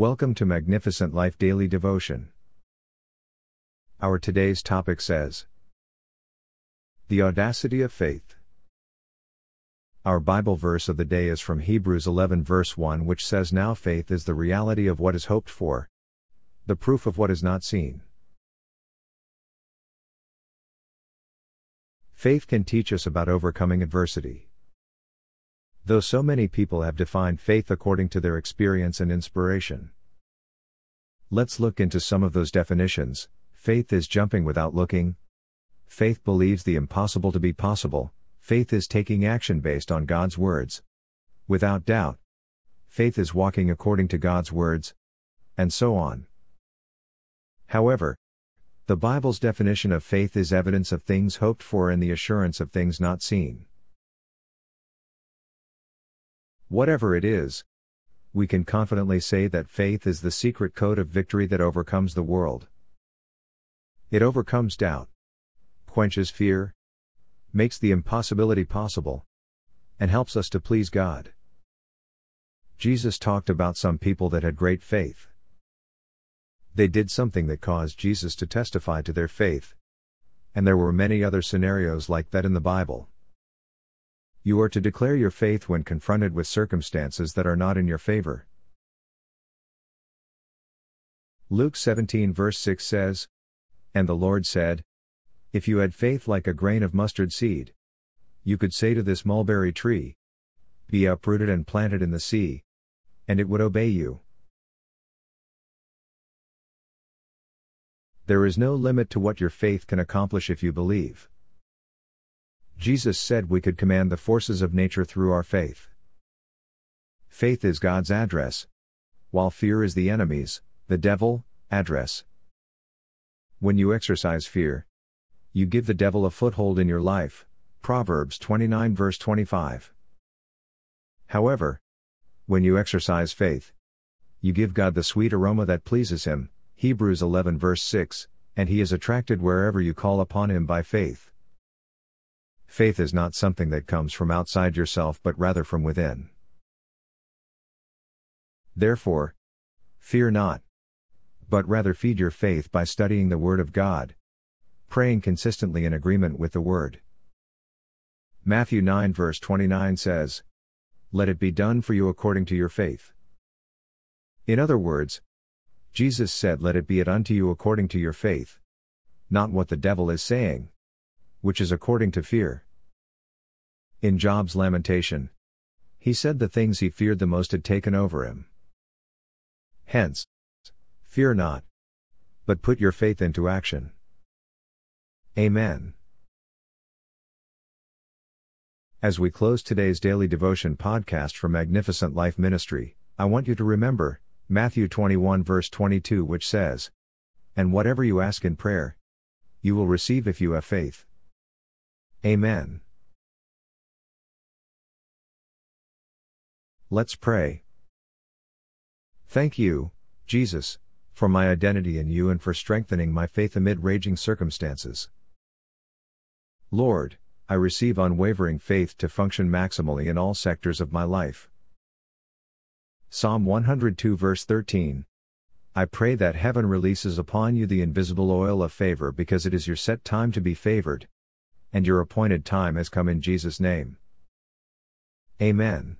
Welcome to Magnificent Life Daily Devotion. Our today's topic says The Audacity of Faith. Our Bible verse of the day is from Hebrews 11, verse 1, which says, Now faith is the reality of what is hoped for, the proof of what is not seen. Faith can teach us about overcoming adversity. Though so many people have defined faith according to their experience and inspiration. Let's look into some of those definitions. Faith is jumping without looking. Faith believes the impossible to be possible. Faith is taking action based on God's words. Without doubt. Faith is walking according to God's words. And so on. However, the Bible's definition of faith is evidence of things hoped for and the assurance of things not seen. Whatever it is, we can confidently say that faith is the secret code of victory that overcomes the world. It overcomes doubt, quenches fear, makes the impossibility possible, and helps us to please God. Jesus talked about some people that had great faith. They did something that caused Jesus to testify to their faith. And there were many other scenarios like that in the Bible. You are to declare your faith when confronted with circumstances that are not in your favor. Luke 17 verse 6 says, And the Lord said, If you had faith like a grain of mustard seed, you could say to this mulberry tree, Be uprooted and planted in the sea, and it would obey you. There is no limit to what your faith can accomplish if you believe. Jesus said we could command the forces of nature through our faith. Faith is God's address, while fear is the enemy's, the devil, address. When you exercise fear, you give the devil a foothold in your life. Proverbs 29 verse 25. However, when you exercise faith, you give God the sweet aroma that pleases him. Hebrews 11 verse 6, and he is attracted wherever you call upon him by faith. Faith is not something that comes from outside yourself but rather from within. Therefore, fear not. But rather feed your faith by studying the Word of God, praying consistently in agreement with the Word. Matthew 9 verse 29 says, Let it be done for you according to your faith. In other words, Jesus said, Let it be it unto you according to your faith. Not what the devil is saying which is according to fear. In Job's lamentation, he said the things he feared the most had taken over him. Hence, fear not, but put your faith into action. Amen. As we close today's daily devotion podcast for Magnificent Life Ministry, I want you to remember Matthew 21 verse 22 which says, And whatever you ask in prayer, you will receive if you have faith. Amen. Let's pray. Thank you, Jesus, for my identity in you and for strengthening my faith amid raging circumstances. Lord, I receive unwavering faith to function maximally in all sectors of my life. Psalm 102 verse 13. I pray that heaven releases upon you the invisible oil of favor because it is your set time to be favored, and your appointed time has come in Jesus' name. Amen.